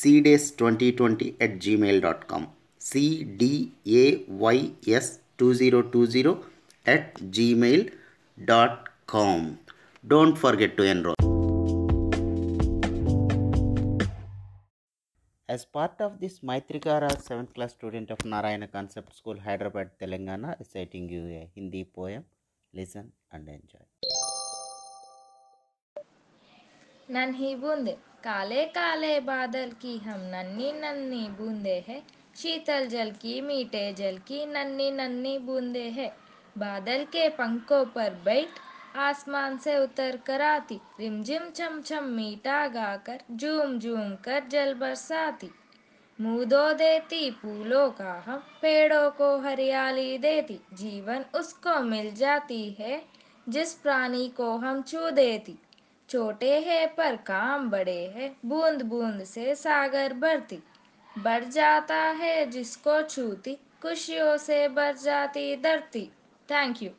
సిడేస్ twenty twenty c d a y s two zero two zero at Gmail dot com don't forget to enrol As part of this, Maitrikara 7th class student of Narayana Concept School, Hyderabad, Telangana, is citing you a Hindi poem. Listen and enjoy. Nan hi. काले काले बादल की हम नन्ही नन्ही बूंदे है। शीतल जल की, मीठे जल की नन्ही नन्ही बूंदे है। बादल के पंखों पर बैठ, आसमान से उतर कर आती। रिमझिम छम छम मीठा गाकर, झूम झूम कर जल बरसाती। मुँह धो देती, फूलों का हम पेड़ों को हरियाली देती। जीवन उसको मिल जाती है, जिस प्राणी को हम छू देती। छोटे है पर काम बड़े है, बूंद बूंद से सागर भरती। बढ़ जाता है जिसको छूती, खुशियों से भर जाती धरती। Thank you